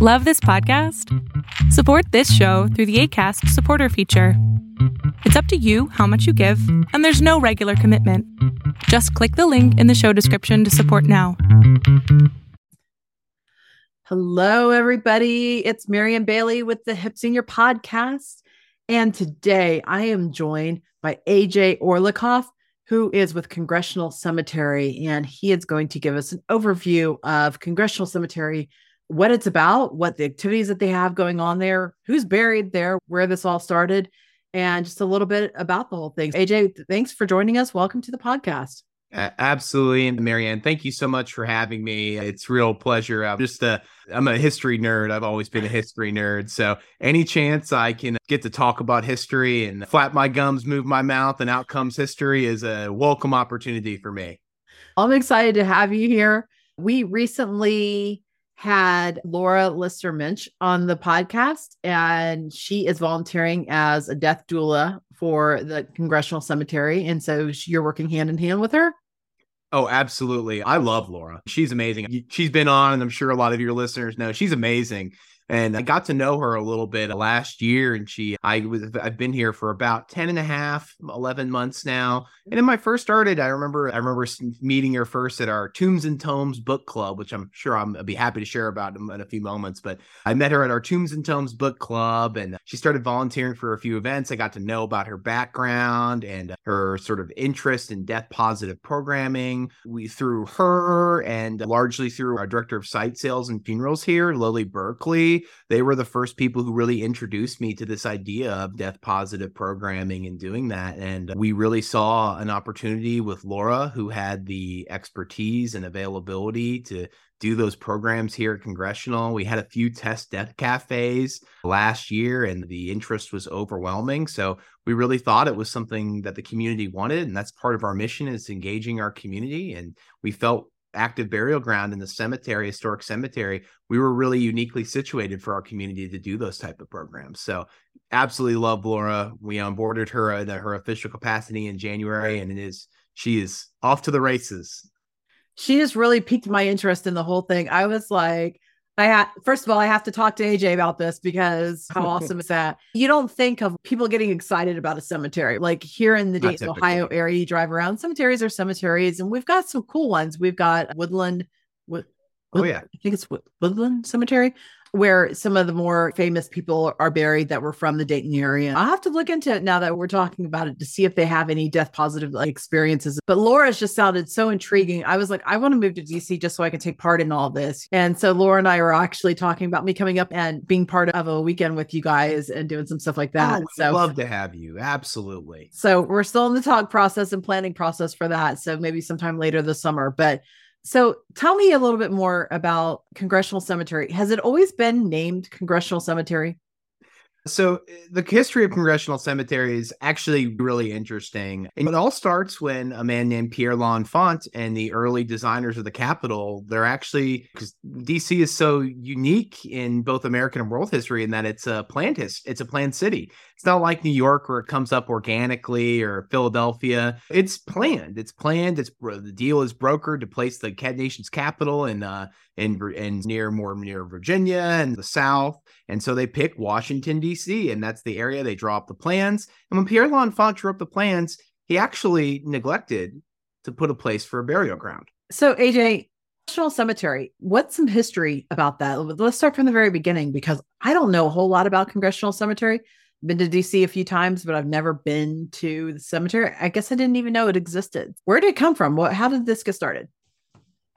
Love this podcast? Support this show through the ACAST supporter feature. It's up to you how much you give, and there's no regular commitment. Just click the link in the show description to support now. Hello, everybody. It's Marianne Bailey with the Hip Senior Podcast. And today I am joined by AJ Orlikoff, who is with Congressional Cemetery. And he is going to give us an overview of Congressional Cemetery what it's about, what the activities that they have going on there, who's buried there, where this all started, and just a little bit about the whole thing. AJ, thanks for joining us. Welcome to the podcast. Absolutely, and Marianne, thank you so much for having me. It's real pleasure. I'm just a I'm a history nerd. I've always been a history nerd. So any chance I can get to talk about history and flap my gums, move my mouth, and out comes history is a welcome opportunity for me. I'm excited to have you here. We recently had Laura Lister Minch on the podcast, and she is volunteering as a death doula for the Congressional Cemetery. And so you're working hand in hand with her. Oh, absolutely. I love Laura. She's amazing. She's been on, and I'm sure a lot of your listeners know she's amazing. And I got to know her a little bit last year. And she, I was, I've been here for about 10 and a half, 11 months now. And when I first started, I remember, I remember meeting her first at our Tombs and Tomes book club, which I'm sure i will be happy to share about in, in a few moments. But I met her at our Tombs and Tomes book club and she started volunteering for a few events. I got to know about her background and her sort of interest in death positive programming. We, through her and largely through our director of site sales and funerals here, Lily Berkeley, they were the first people who really introduced me to this idea of death positive programming and doing that. And we really saw an opportunity with Laura, who had the expertise and availability to do those programs here at Congressional. We had a few test death cafes last year, and the interest was overwhelming. So we really thought it was something that the community wanted, and that's part of our mission is engaging our community. And we felt active burial ground in the cemetery, historic cemetery, we were really uniquely situated for our community to do those type of programs. So absolutely love Laura. We onboarded her in her official capacity in January and it is she is off to the races. She just really piqued my interest in the whole thing. I was like, I had first of all, I have to talk to AJ about this because how awesome is that? You don't think of people getting excited about a cemetery. Like here in the Dayton, Ohio area, you drive around, cemeteries are cemeteries, and we've got some cool ones. We've got Woodland. Wood, oh yeah, I think it's Woodland Cemetery where some of the more famous people are buried that were from the Dayton area. I'll have to look into it now that we're talking about it to see if they have any death positive like, experiences. But Laura's just sounded so intriguing. I was like, I want to move to DC just so I can take part in all this. And so Laura and I are actually talking about me coming up and being part of a weekend with you guys and doing some stuff like that. Oh, so love to have you. Absolutely. So we're still in the talk process and planning process for that. So maybe sometime later this summer. But so tell me a little bit more about Congressional Cemetery. Has it always been named Congressional Cemetery? So eh, the history of Congressional Cemetery is actually really interesting. And it all starts when a man named Pierre L'Enfant and the early designers of the Capitol, they're actually because DC is so unique in both American and world history in that it's a planned his, it's a planned city. It's not like New York where it comes up organically or Philadelphia. It's planned. It's planned. It's the deal is brokered to place the nation's capital in uh in, in near more near Virginia and the South. And so they pick Washington D.C. and that's the area they draw up the plans. And when Pierre L'Enfant drew up the plans, he actually neglected to put a place for a burial ground. So AJ, National Cemetery. What's some history about that? Let's start from the very beginning because I don't know a whole lot about Congressional Cemetery been to DC a few times, but I've never been to the cemetery. I guess I didn't even know it existed. Where did it come from? What how did this get started?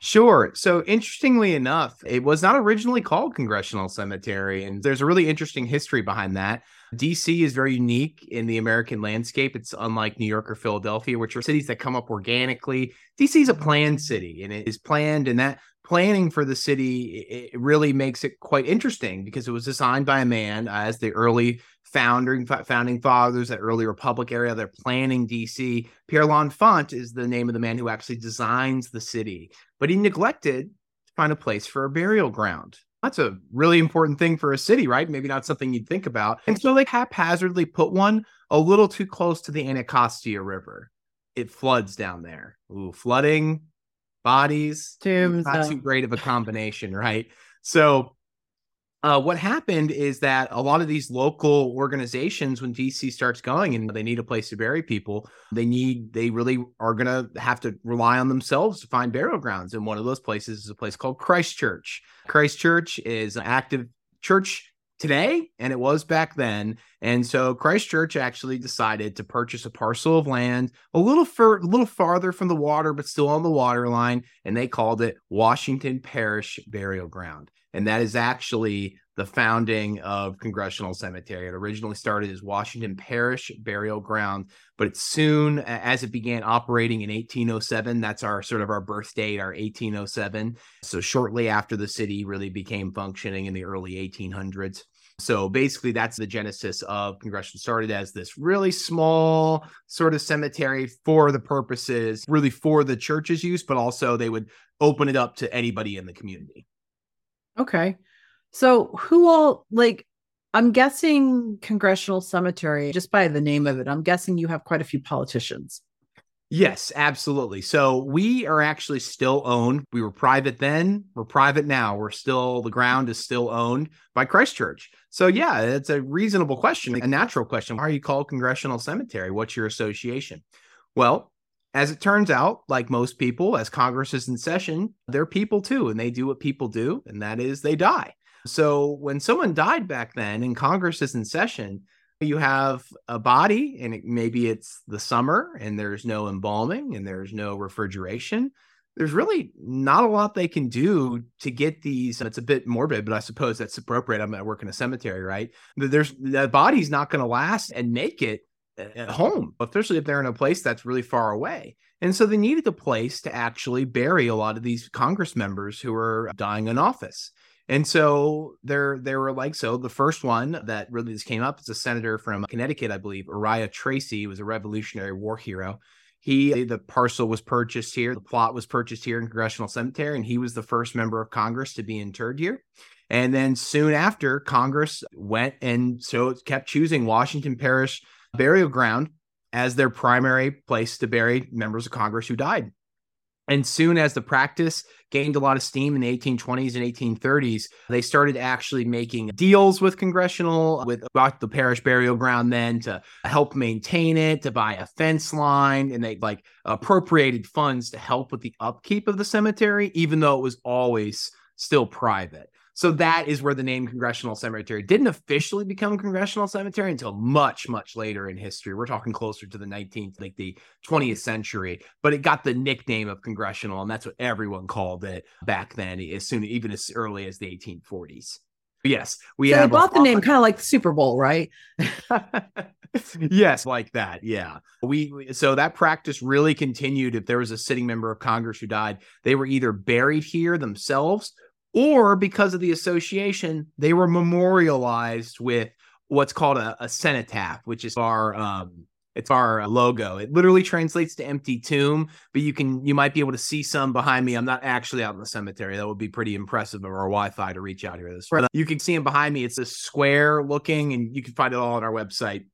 Sure. So, interestingly enough, it was not originally called Congressional Cemetery. And there's a really interesting history behind that. DC is very unique in the American landscape. It's unlike New York or Philadelphia, which are cities that come up organically. DC is a planned city and it is planned, and that planning for the city it really makes it quite interesting because it was designed by a man as the early founding founding fathers that early republic area. They're planning dc pierre l'enfant is the name of the man who actually designs the city but he neglected to find a place for a burial ground. That's a really important thing for a city right? Maybe not something you'd think about. And so they haphazardly put one a little too close to the anacostia river. It floods down there. Ooh flooding bodies tombs not too great of a combination right so uh, what happened is that a lot of these local organizations, when DC starts going and they need a place to bury people, they need, they really are going to have to rely on themselves to find burial grounds. And one of those places is a place called Christ Church. Christ Church is an active church today and it was back then and so christ church actually decided to purchase a parcel of land a little fur, a little farther from the water but still on the water line and they called it washington parish burial ground and that is actually the founding of Congressional Cemetery. It originally started as Washington Parish Burial Ground, but it soon, as it began operating in 1807, that's our sort of our birth date, our 1807. So shortly after the city really became functioning in the early 1800s. So basically, that's the genesis of Congressional. Started as this really small sort of cemetery for the purposes, really for the church's use, but also they would open it up to anybody in the community. Okay. So who all like I'm guessing Congressional Cemetery, just by the name of it, I'm guessing you have quite a few politicians. Yes, absolutely. So we are actually still owned. We were private then, we're private now. We're still, the ground is still owned by Christ Church. So, yeah, it's a reasonable question, a natural question. Why are you called Congressional Cemetery? What's your association? Well, as it turns out, like most people, as Congress is in session, they're people too, and they do what people do, and that is they die. So when someone died back then and Congress is in session, you have a body and it, maybe it's the summer and there's no embalming and there's no refrigeration. There's really not a lot they can do to get these. It's a bit morbid, but I suppose that's appropriate. I'm at work in a cemetery, right? There's the body's not going to last and make it uh, at home, especially if they're in a place that's really far away. And so they needed a place to actually bury a lot of these Congress members who are dying in office. And so there, there were like so. The first one that really just came up is a senator from Connecticut, I believe, Uriah Tracy, was a Revolutionary War hero. He, the parcel was purchased here, the plot was purchased here in Congressional Cemetery, and he was the first member of Congress to be interred here. And then soon after, Congress went and so it kept choosing Washington Parish burial ground as their primary place to bury members of Congress who died. And soon as the practice gained a lot of steam in the 1820s and 1830s, they started actually making deals with congressional, with about the parish burial ground then to help maintain it, to buy a fence line, and they like appropriated funds to help with the upkeep of the cemetery, even though it was always still private. So that is where the name Congressional Cemetery didn't officially become Congressional Cemetery until much, much later in history. We're talking closer to the 19th, like the 20th century, but it got the nickname of Congressional, and that's what everyone called it back then, as soon even as early as the 1840s. Yes, we so bought the name kind of like the Super Bowl, right? yes, like that. Yeah. We so that practice really continued. If there was a sitting member of Congress who died, they were either buried here themselves or because of the association, they were memorialized with what's called a, a cenotaph, which is our um, it's our logo. It literally translates to empty tomb, but you can you might be able to see some behind me. I'm not actually out in the cemetery. That would be pretty impressive of our Wi-Fi to reach out here. This you can see them behind me. It's a square looking, and you can find it all on our website.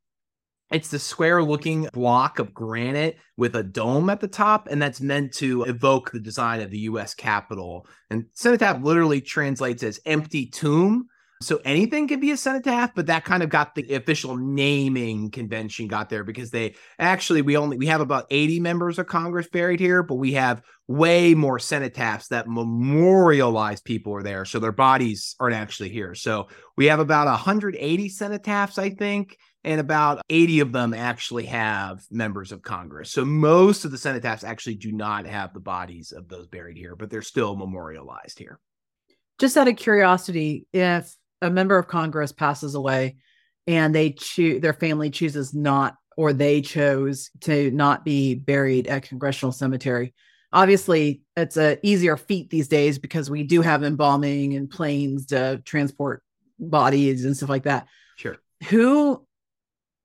It's the square looking block of granite with a dome at the top, and that's meant to evoke the design of the US Capitol. And cenotaph literally translates as empty tomb. So anything can be a cenotaph, but that kind of got the official naming convention got there because they actually we only we have about 80 members of Congress buried here, but we have way more cenotaphs that memorialize people are there. So their bodies aren't actually here. So we have about 180 cenotaphs, I think and about 80 of them actually have members of Congress. So most of the cenotaphs actually do not have the bodies of those buried here, but they're still memorialized here. Just out of curiosity, if a member of Congress passes away and they choose their family chooses not or they chose to not be buried at Congressional Cemetery. Obviously, it's a easier feat these days because we do have embalming and planes to transport bodies and stuff like that. Sure. Who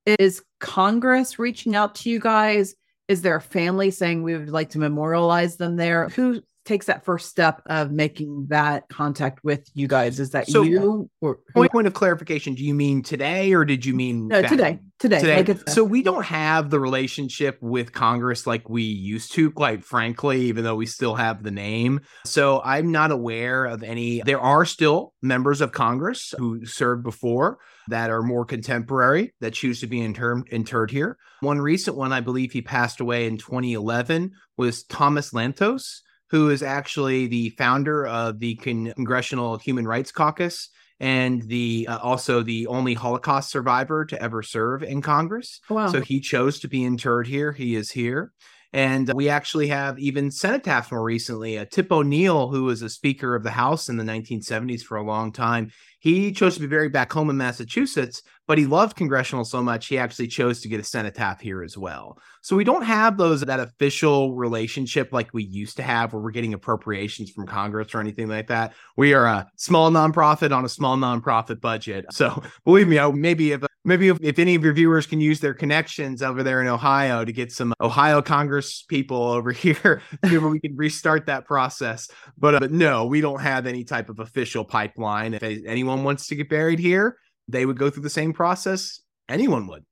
is Congress reaching out to you guys? Is there a family saying we would like to memorialize them there? Who takes that first step of making that contact with you guys? Is that So, you or Point, point of clarification: Do you mean today, or did you mean no, today? Today. Today. Like so we don't have the relationship with Congress like we used to, quite frankly, even though we still have the name. So I'm not aware of any. There are still members of Congress who served before that are more contemporary that choose to be interred interred here. One recent one, I believe he passed away in 2011, was Thomas Lantos, who is actually the founder of the Con- Congressional Human Rights Caucus and the uh, also the only Holocaust survivor to ever serve in Congress. oh, wow. So he chose to be interred here. He is here. And we actually have even cenotaphs more recently. Uh, Tip O'Neill, who was a Speaker of the House in the 1970s for a long time, he chose to be buried back home in Massachusetts, but he loved congressional so much he actually chose to get a cenotaph here as well. So we don't have those that official relationship like we used to have, where we're getting appropriations from Congress or anything like that. We are a small nonprofit on a small nonprofit budget. So believe me, maybe if maybe if, if any of your viewers can use their connections over there in Ohio to get some Ohio Congress people over here, maybe we can restart that process. But, uh, but no, we don't have any type of official pipeline. If anyone wants to get buried here, they would go through the same process anyone would.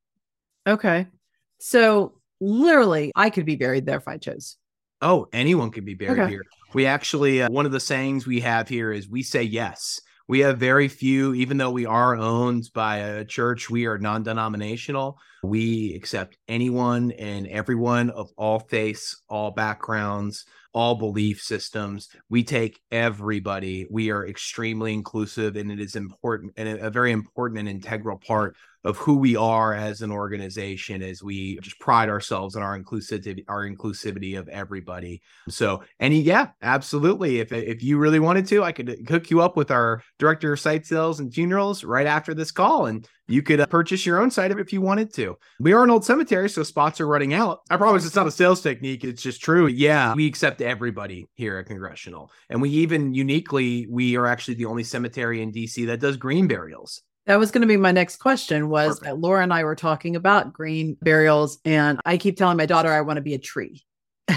okay. So literally, I could be buried there if I chose. Oh, anyone can be buried Okay. here. We actually, uh, one of the sayings we have here is we say yes. We have very few, even though we are owned by a church, we are non denominational. We accept anyone and everyone of all faiths, all backgrounds, all belief systems. We take everybody. We are extremely inclusive, and it is important and a very important and integral part of who we are as an organization as we just pride ourselves on our inclusivity our inclusivity of everybody. So and yeah absolutely. If if you really wanted to i could hook you up with our director of site sales and funerals right after this call and you could uh, purchase your own site if you wanted to. We are an old cemetery so spots are running out. I promise it's not a sales technique it's just true. Yeah we accept everybody here at congressional. And we even uniquely we are actually the only cemetery in dc that does green burials That was going to be my next question was Perfect. that Laura and I were talking about green burials and I keep telling my daughter I want to be a tree.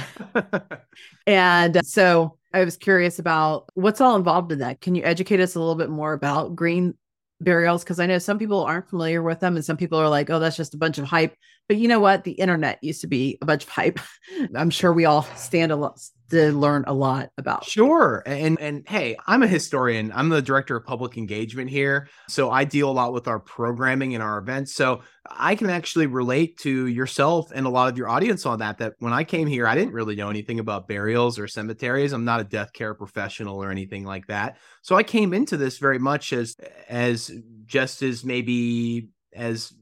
And uh, so I was curious about what's all involved in that. Can you educate us a little bit more about green burials? Because I know some people aren't familiar with them and some people are like, oh, that's just a bunch of hype. But you know what? The internet used to be a bunch of hype. I'm sure we all stand a lot to learn a lot about. Sure. And and hey, I'm a historian. I'm the director of public engagement here. So I deal a lot with our programming and our events. So I can actually relate to yourself and a lot of your audience on that. That when I came here, I didn't really know anything about burials or cemeteries. I'm not a death care professional or anything like that. So I came into this very much as as just as maybe as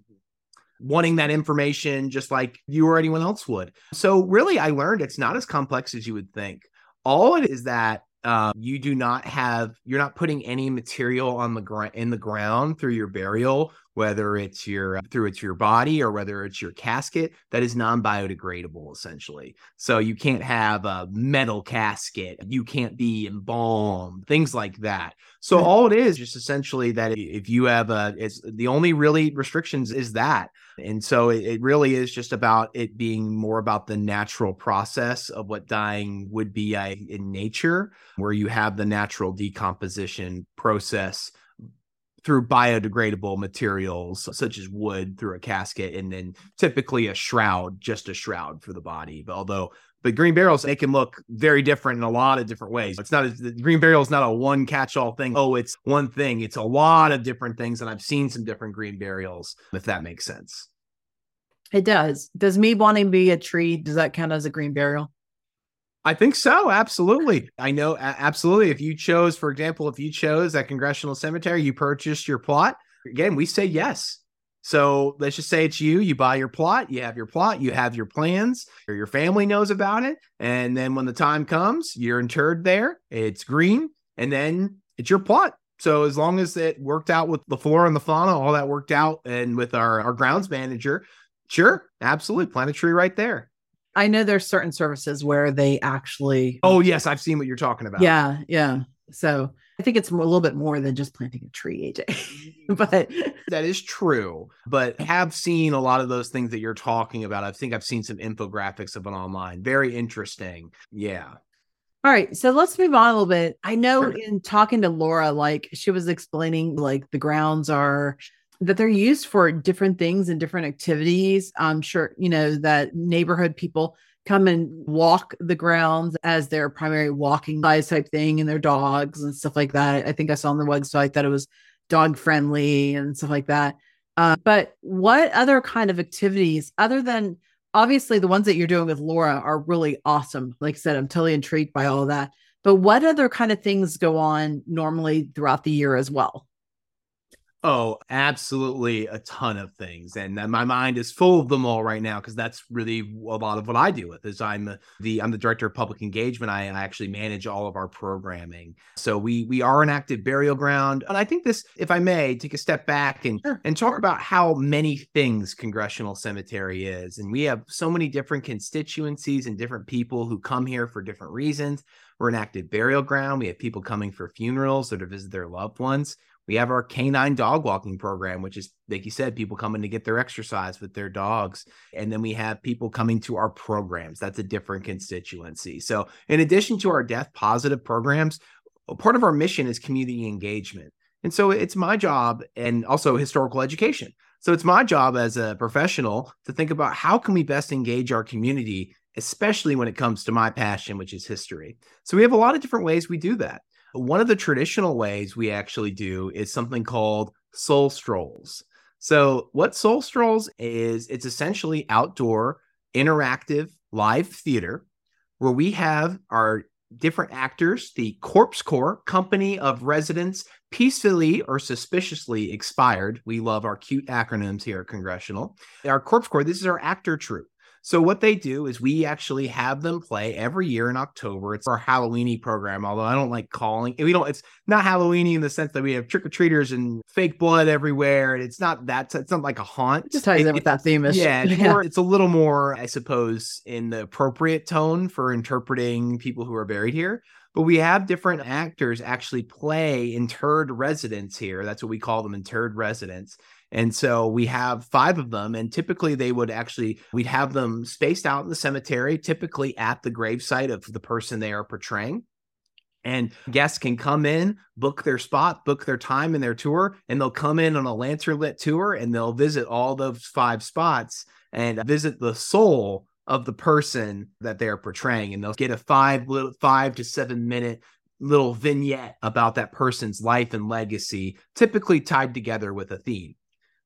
wanting that information just like you or anyone else would. So really I learned it's not as complex as you would think. All it is that um, you do not have you're not putting any material on the ground in the ground through your burial whether it's your uh, through it's your body or whether it's your casket that is non-biodegradable essentially. So you can't have a metal casket you can't be embalmed things like that. So all it is just essentially that if you have a it's the only really restrictions is that. And so it, it really is just about it being more about the natural process of what dying would be uh, in nature, where you have the natural decomposition process through biodegradable materials such as wood through a casket and then typically a shroud just a shroud for the body. But although but green burials they can look very different in a lot of different ways. It's not the green burial is not a one catch-all thing. Oh it's one thing. It's a lot of different things and i've seen some different green burials if that makes sense. It does. Does me wanting to be a tree, does that count as a green burial? I think so. Absolutely. I know. Absolutely. If you chose, for example, if you chose that congressional cemetery, you purchased your plot. Again, we say yes. So let's just say it's you. You buy your plot. You have your plot. You have your plans. Or your family knows about it. And then when the time comes, you're interred there. It's green, and then it's your plot. So as long as it worked out with the flora and the fauna, all that worked out, and with our our grounds manager, sure, absolutely, plant a tree right there. I know there's certain services where they actually Oh yes, I've seen what you're talking about. Yeah, yeah. So I think it's a little bit more than just planting a tree, AJ. Mm. but That is true, but have seen a lot of those things that you're talking about. I think I've seen some infographics of it online. Very interesting. Yeah. All right, so let's move on a little bit. I know in talking to Laura, like she was explaining, like the grounds are that they're used for different things and different activities. I'm sure, you know, that neighborhood people come and walk the grounds as their primary walking size type thing and their dogs and stuff like that. I think I saw on the website that it was dog friendly and stuff like that. Uh, but what other kind of activities, other than obviously the ones that you're doing with Laura are really awesome. Like I said, I'm totally intrigued by all that. But what other kind of things go on normally throughout the year as well? Oh, absolutely a ton of things. And uh, my mind is full of them all right now because that's really a lot of what I deal with is I'm the I'm the director of public engagement. I, I actually manage all of our programming. So we we are an active burial ground. And I think this, if I may, take a step back and Sure. and talk about how many things Congressional Cemetery is. And we have so many different constituencies and different people who come here for different reasons. We're an active burial ground. We have people coming for funerals or to visit their loved ones. We have our canine dog walking program, which is, like you said, people coming to get their exercise with their dogs. And then we have people coming to our programs. That's a different constituency. So, in addition to our death positive programs, part of our mission is community engagement. And so it's my job and also historical education. So it's my job as a professional to think about how can we best engage our community, especially when it comes to my passion, which is history. So we have a lot of different ways we do that. One of the traditional ways we actually do is something called soul strolls. So what soul strolls is it's essentially outdoor interactive live theater where we have our different actors, the Corpse Corps, company of residents peacefully or suspiciously expired. We love our cute acronyms here at Congressional. Our Corpse Corps, this is our actor troupe. So what they do is we actually have them play every year in October. It's our Halloweeny program, although I don't like calling it. we don't it's not Halloweeny in the sense that we have trick-or-treaters and fake blood everywhere. And it's not that it's not like a haunt. It just ties It- in with that theme. is- yeah, it's, More, it's a little more, I suppose, in the appropriate tone for interpreting people who are buried here. But we have different actors actually play interred residents here. That's what we call them, interred residents. And so we have five of them, and typically they would actually we'd have them spaced out in the cemetery, typically at the gravesite of the person they are portraying. And guests can come in, book their spot, book their time in their tour, and they'll come in on a lantern lit tour and they'll visit all those five spots and visit the soul of the person that they're portraying. And they'll get a five little five to seven minute little vignette about that person's life and legacy, typically tied together with a theme.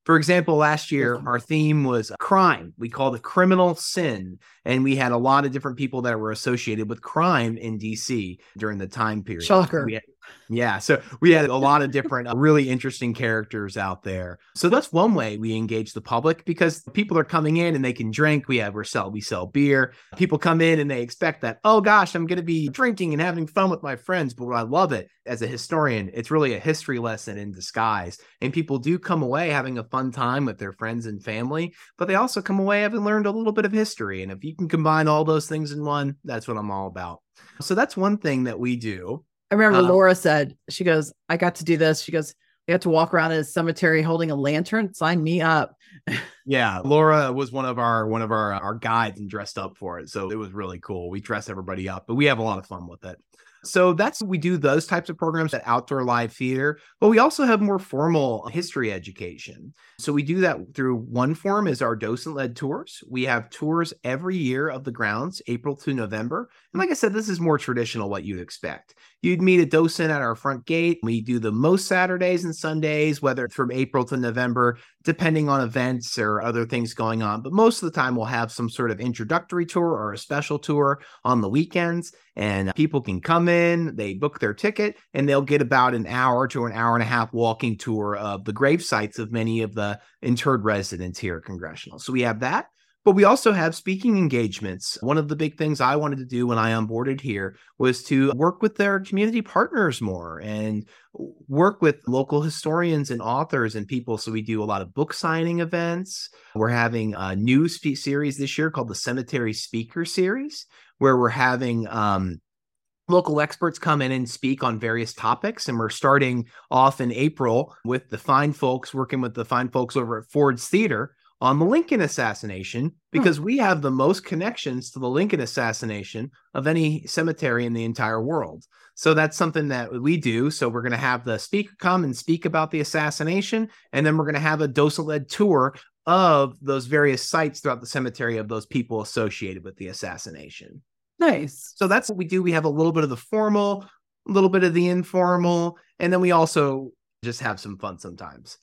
For example, last year, our theme was crime. We called it criminal sin. And we had a lot of different people that were associated with crime in DC during the time period. Shocker. We had- yeah. So we had a lot of different, uh, really interesting characters out there. So that's one way we engage the public because people are coming in and they can drink. We have, we sell, we sell beer. People come in and they expect that, oh gosh, I'm going to be drinking and having fun with my friends. But I love it as a historian, it's really a history lesson in disguise. And people do come away having a fun time with their friends and family, but they also come away having learned a little bit of history. And if you can combine all those things in one, that's what I'm all about. So that's one thing that we do. I remember Uh, Laura said, she goes, I got to do this. She goes, we got to walk around in a cemetery holding a lantern. Sign me up. Yeah, Laura was one of our one of our our guides and dressed up for it. So it was really cool. We dress everybody up, but we have a lot of fun with it. So that's we do those types of programs at outdoor live theater, but we also have more formal history education. So we do that through one form is our docent led tours. We have tours every year of the grounds, April to November. And like I said, this is more traditional what you'd expect. You'd meet a docent at our front gate. We do the most Saturdays and Sundays, whether from April to November, depending on events or other things going on. But most of the time, we'll have some sort of introductory tour or a special tour on the weekends. And people can come in, they book their ticket, and they'll get about an hour to an hour and a half walking tour of the grave sites of many of the interred residents here at Congressional. So we have that. But we also have speaking engagements. One of the big things I wanted to do when I onboarded here was to work with their community partners more and work with local historians and authors and people. So we do a lot of book signing events. We're having a new spe- series this year called the Cemetery Speaker Series, where we're having um, local experts come in and speak on various topics. And we're starting off in April with the fine folks, working with the fine folks over at Ford's Theater on the Lincoln assassination hmm. because we have the most connections to the Lincoln assassination of any cemetery in the entire world. So that's something that we do. So we're going to have the speaker come and speak about the assassination, and then we're going to have a docent led tour of those various sites throughout the cemetery of those people associated with the assassination. Nice. So that's what we do. We have a little bit of the formal, a little bit of the informal, and then we also just have some fun sometimes.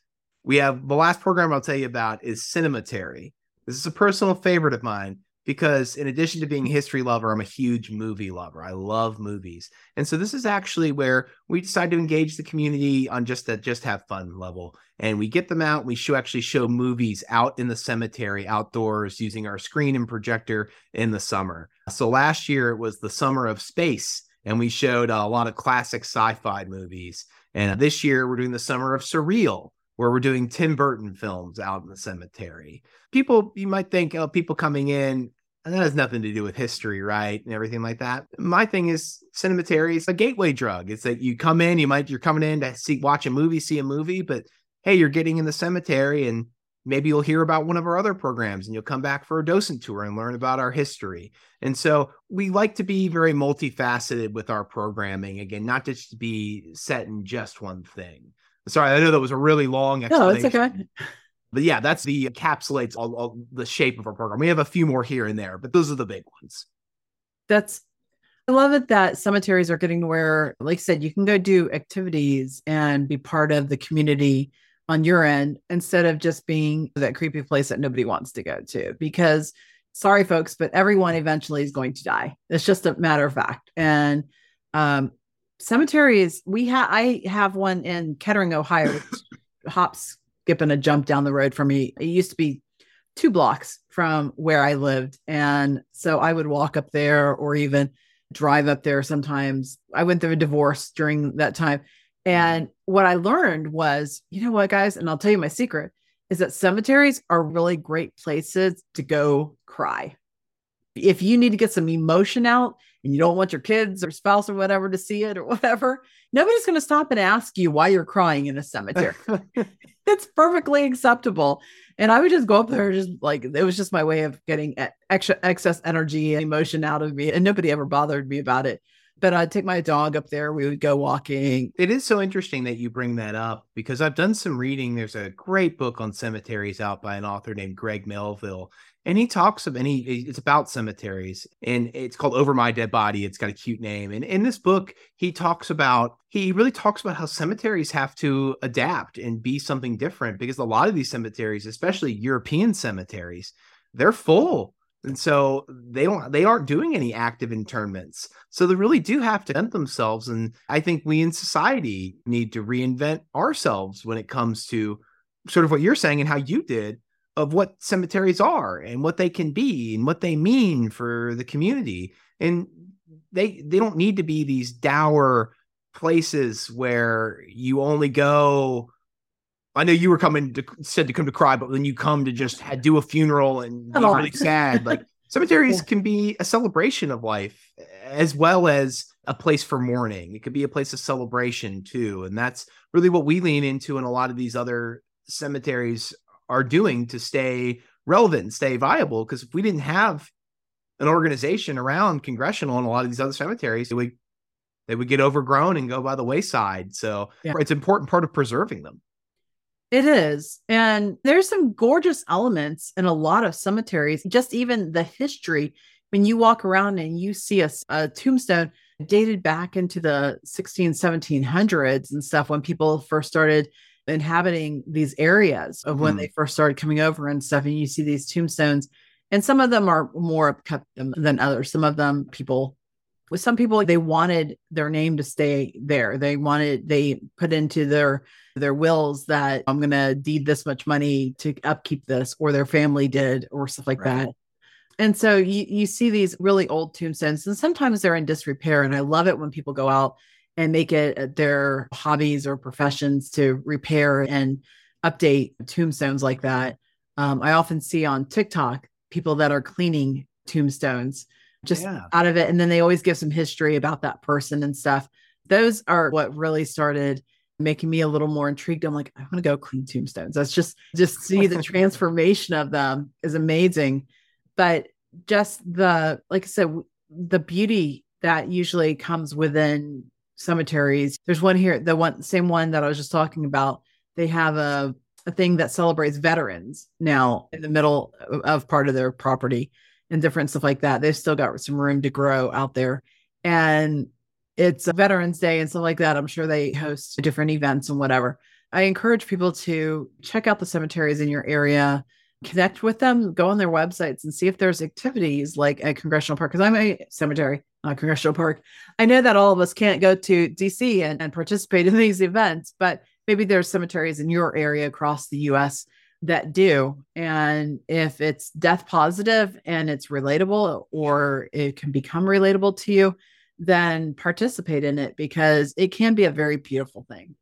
We have the last program I'll tell you about is Cinematary. This is a personal favorite of mine because in addition to being a history lover, I'm a huge movie lover. I love movies. And so this is actually where we decide to engage the community on just that just have fun level. And we get them out. We show actually show movies out in the cemetery outdoors using our screen and projector in the summer. So last year it was the summer of space and we showed a lot of classic sci-fi movies. And this year we're doing the summer of surreal where we're doing Tim Burton films out in the cemetery. People, you might think, oh, people coming in, and that has nothing to do with history, right? And everything like that. My thing is cinematary is a gateway drug. It's that you come in, you might, you're coming in to see, watch a movie, see a movie, but hey, you're getting in the cemetery and maybe you'll hear about one of our other programs and you'll come back for a docent tour and learn about our history. And so we like to be very multifaceted with our programming. Again, not just to be set in just one thing. Sorry, I know that was a really long explanation. No, it's okay. But yeah, that's the encapsulates all, all the shape of our program. We have a few more here and there, but those are the big ones. That's I love it that cemeteries are getting to where, like I said, you can go do activities and be part of the community on your end instead of just being that creepy place that nobody wants to go to. Because sorry, folks, but everyone eventually is going to die. It's just a matter of fact. And um, cemeteries, we have I have one in Kettering, Ohio, hops skipping a jump down the road for me. It used to be two blocks from where I lived. And so I would walk up there or even drive up there sometimes. I went through a divorce during that time. And what I learned was, you know what, guys, and I'll tell you my secret is that cemeteries are really great places to go cry. If you need to get some emotion out and you don't want your kids or spouse or whatever to see it or whatever, nobody's going to stop and ask you why you're crying in a cemetery. it's perfectly acceptable. And I would just go up there, just like it was just my way of getting extra excess energy and emotion out of me. And nobody ever bothered me about it but I'd take my dog up there. We would go walking. It is so interesting that you bring that up because I've done some reading. There's a great book on cemeteries out by an author named Greg Melville. And he talks of, he, it's about cemeteries and it's called Over My Dead Body. It's got a cute name. And in this book, he talks about, he really talks about how cemeteries have to adapt and be something different because a lot of these cemeteries, especially European cemeteries, they're full and so they don't they aren't doing any active internments so they really do have to invent themselves and i think we in society need to reinvent ourselves when it comes to sort of what you're saying and how you did of what cemeteries are and what they can be and what they mean for the community and they they don't need to be these dour places where you only go I know you were coming to said to come to cry, but then you come to just do a funeral and be really sad. Like cemeteries yeah. can be a celebration of life as well as a place for mourning. It could be a place of celebration too, and that's really what we lean into, in a lot of these other cemeteries are doing to stay relevant and stay viable. Because if we didn't have an organization around congressional and a lot of these other cemeteries, they would they would get overgrown and go by the wayside. So yeah. it's an important part of preserving them. It is. And there's some gorgeous elements in a lot of cemeteries, just even the history. When you walk around and you see a, a tombstone dated back into the 16, 1700s and stuff, when people first started inhabiting these areas of when mm. they first started coming over and stuff, and you see these tombstones. And some of them are more upkept than others. Some of them people with some people they wanted their name to stay there they wanted they put into their their wills that i'm going to deed this much money to upkeep this or their family did or stuff like right. that and so you you see these really old tombstones and sometimes they're in disrepair and i love it when people go out and make it their hobbies or professions to repair and update tombstones like that um, i often see on tiktok people that are cleaning tombstones just yeah. out of it. And then they always give some history about that person and stuff. Those are what really started making me a little more intrigued. I'm like, I want to go clean tombstones. That's just just see the transformation of them is amazing. But just the like I said, the beauty that usually comes within cemeteries. There's one here, the one same one that I was just talking about. They have a a thing that celebrates veterans now in the middle of part of their property and different stuff like that. They've still got some room to grow out there. And it's a Veterans Day and stuff like that. I'm sure they host different events and whatever. I encourage people to check out the cemeteries in your area, connect with them, go on their websites and see if there's activities like a congressional park. Because I'm a cemetery, a congressional park. I know that all of us can't go to DC and, and participate in these events, but maybe there's cemeteries in your area across the US that do. And if it's death positive and it's relatable or it can become relatable to you, then participate in it because it can be a very beautiful thing.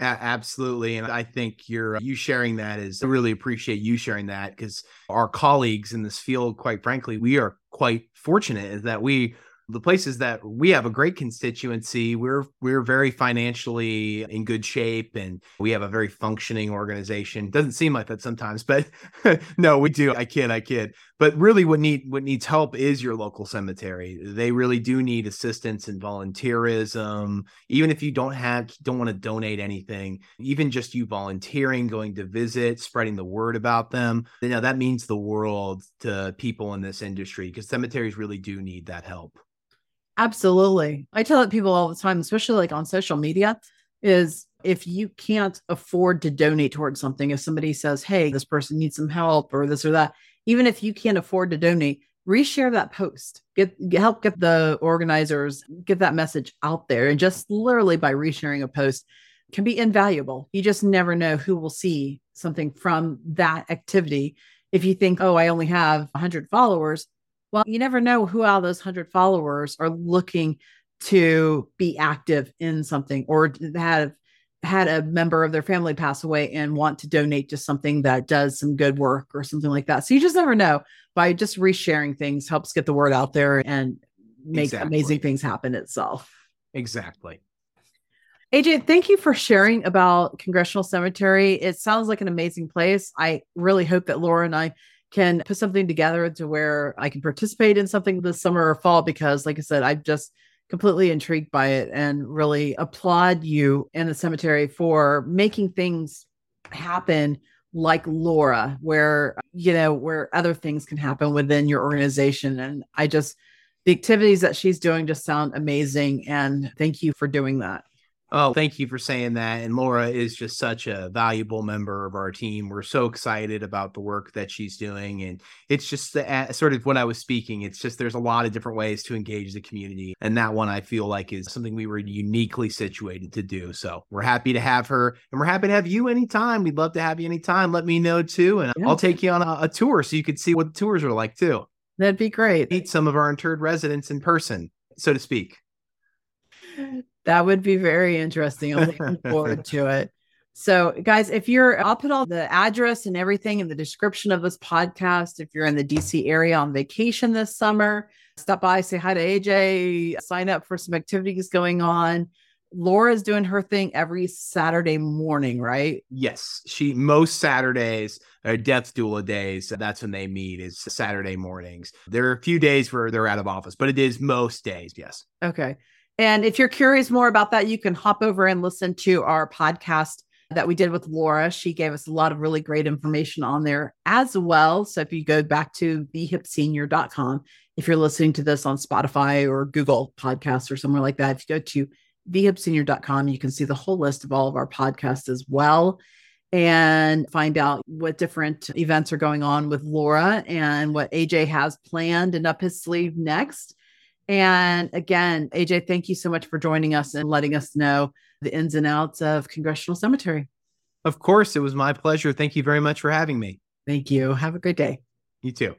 absolutely. And I think you're you sharing that is I really appreciate you sharing that because our colleagues in this field, quite frankly, we are quite fortunate that we the places that we have a great constituency we're we're very financially in good shape and we have a very functioning organization. Doesn't seem like that sometimes but no we do. I kid i kid. But really what need what needs help is your local cemetery. They really do need assistance and volunteerism. Even if you don't have don't want to donate anything even just you volunteering going to visit spreading the word about them you know that means the world to people in this industry because cemeteries really do need that help Absolutely. I tell it people all the time, especially like on social media, is if you can't afford to donate towards something, if somebody says, Hey, this person needs some help or this or that, even if you can't afford to donate, reshare that post. Get, get help get the organizers get that message out there. And just literally by resharing a post can be invaluable. You just never know who will see something from that activity. If you think, oh, I only have 100 followers, well, you never know who out of those 100 followers are looking to be active in something or have had a member of their family pass away and want to donate to something that does some good work or something like that. So you just never know. By just resharing things helps get the word out there and make exactly. amazing things happen itself. Exactly. AJ, thank you for sharing about Congressional Cemetery. It sounds like an amazing place. I really hope that Laura and I can put something together to where I can participate in something this summer or fall because, like I said, I'm just completely intrigued by it and really applaud you and the cemetery for making things happen like Laura, where, you know, where other things can happen within your organization. And I just, the activities that she's doing just sound amazing. And thank you for doing that. Oh, thank you for saying that. And Laura is just such a valuable member of our team. We're so excited about the work that she's doing. And it's just the, uh, sort of when I was speaking, it's just there's a lot of different ways to engage the community. And that one I feel like is something we were uniquely situated to do. So we're happy to have her and we're happy to have you anytime. We'd love to have you anytime. Let me know too. And yeah. I'll take you on a, a tour so you could see what the tours are like too. That'd be great. Meet some of our interred residents in person, so to speak. That would be very interesting. I'm looking forward to it. So, guys, if you're, I'll put all the address and everything in the description of this podcast. If you're in the DC area on vacation this summer, stop by, say hi to AJ, sign up for some activities going on. Laura's doing her thing every Saturday morning, right? Yes. She most Saturdays are death doula days. That's when they meet is Saturday mornings. There are a few days where they're out of office, but it is most days. Yes. Okay. And if you're curious more about that, you can hop over and listen to our podcast that we did with Laura. She gave us a lot of really great information on there as well. So if you go back to thehipsenior.com, if you're listening to this on Spotify or Google Podcasts or somewhere like that, if you go to thehipsenior.com, you can see the whole list of all of our podcasts as well and find out what different events are going on with Laura and what AJ has planned and up his sleeve next. And again, AJ, thank you so much for joining us and letting us know the ins and outs of Congressional Cemetery. Of course, it was my pleasure. Thank you very much for having me. Thank you. Have a great day. You too.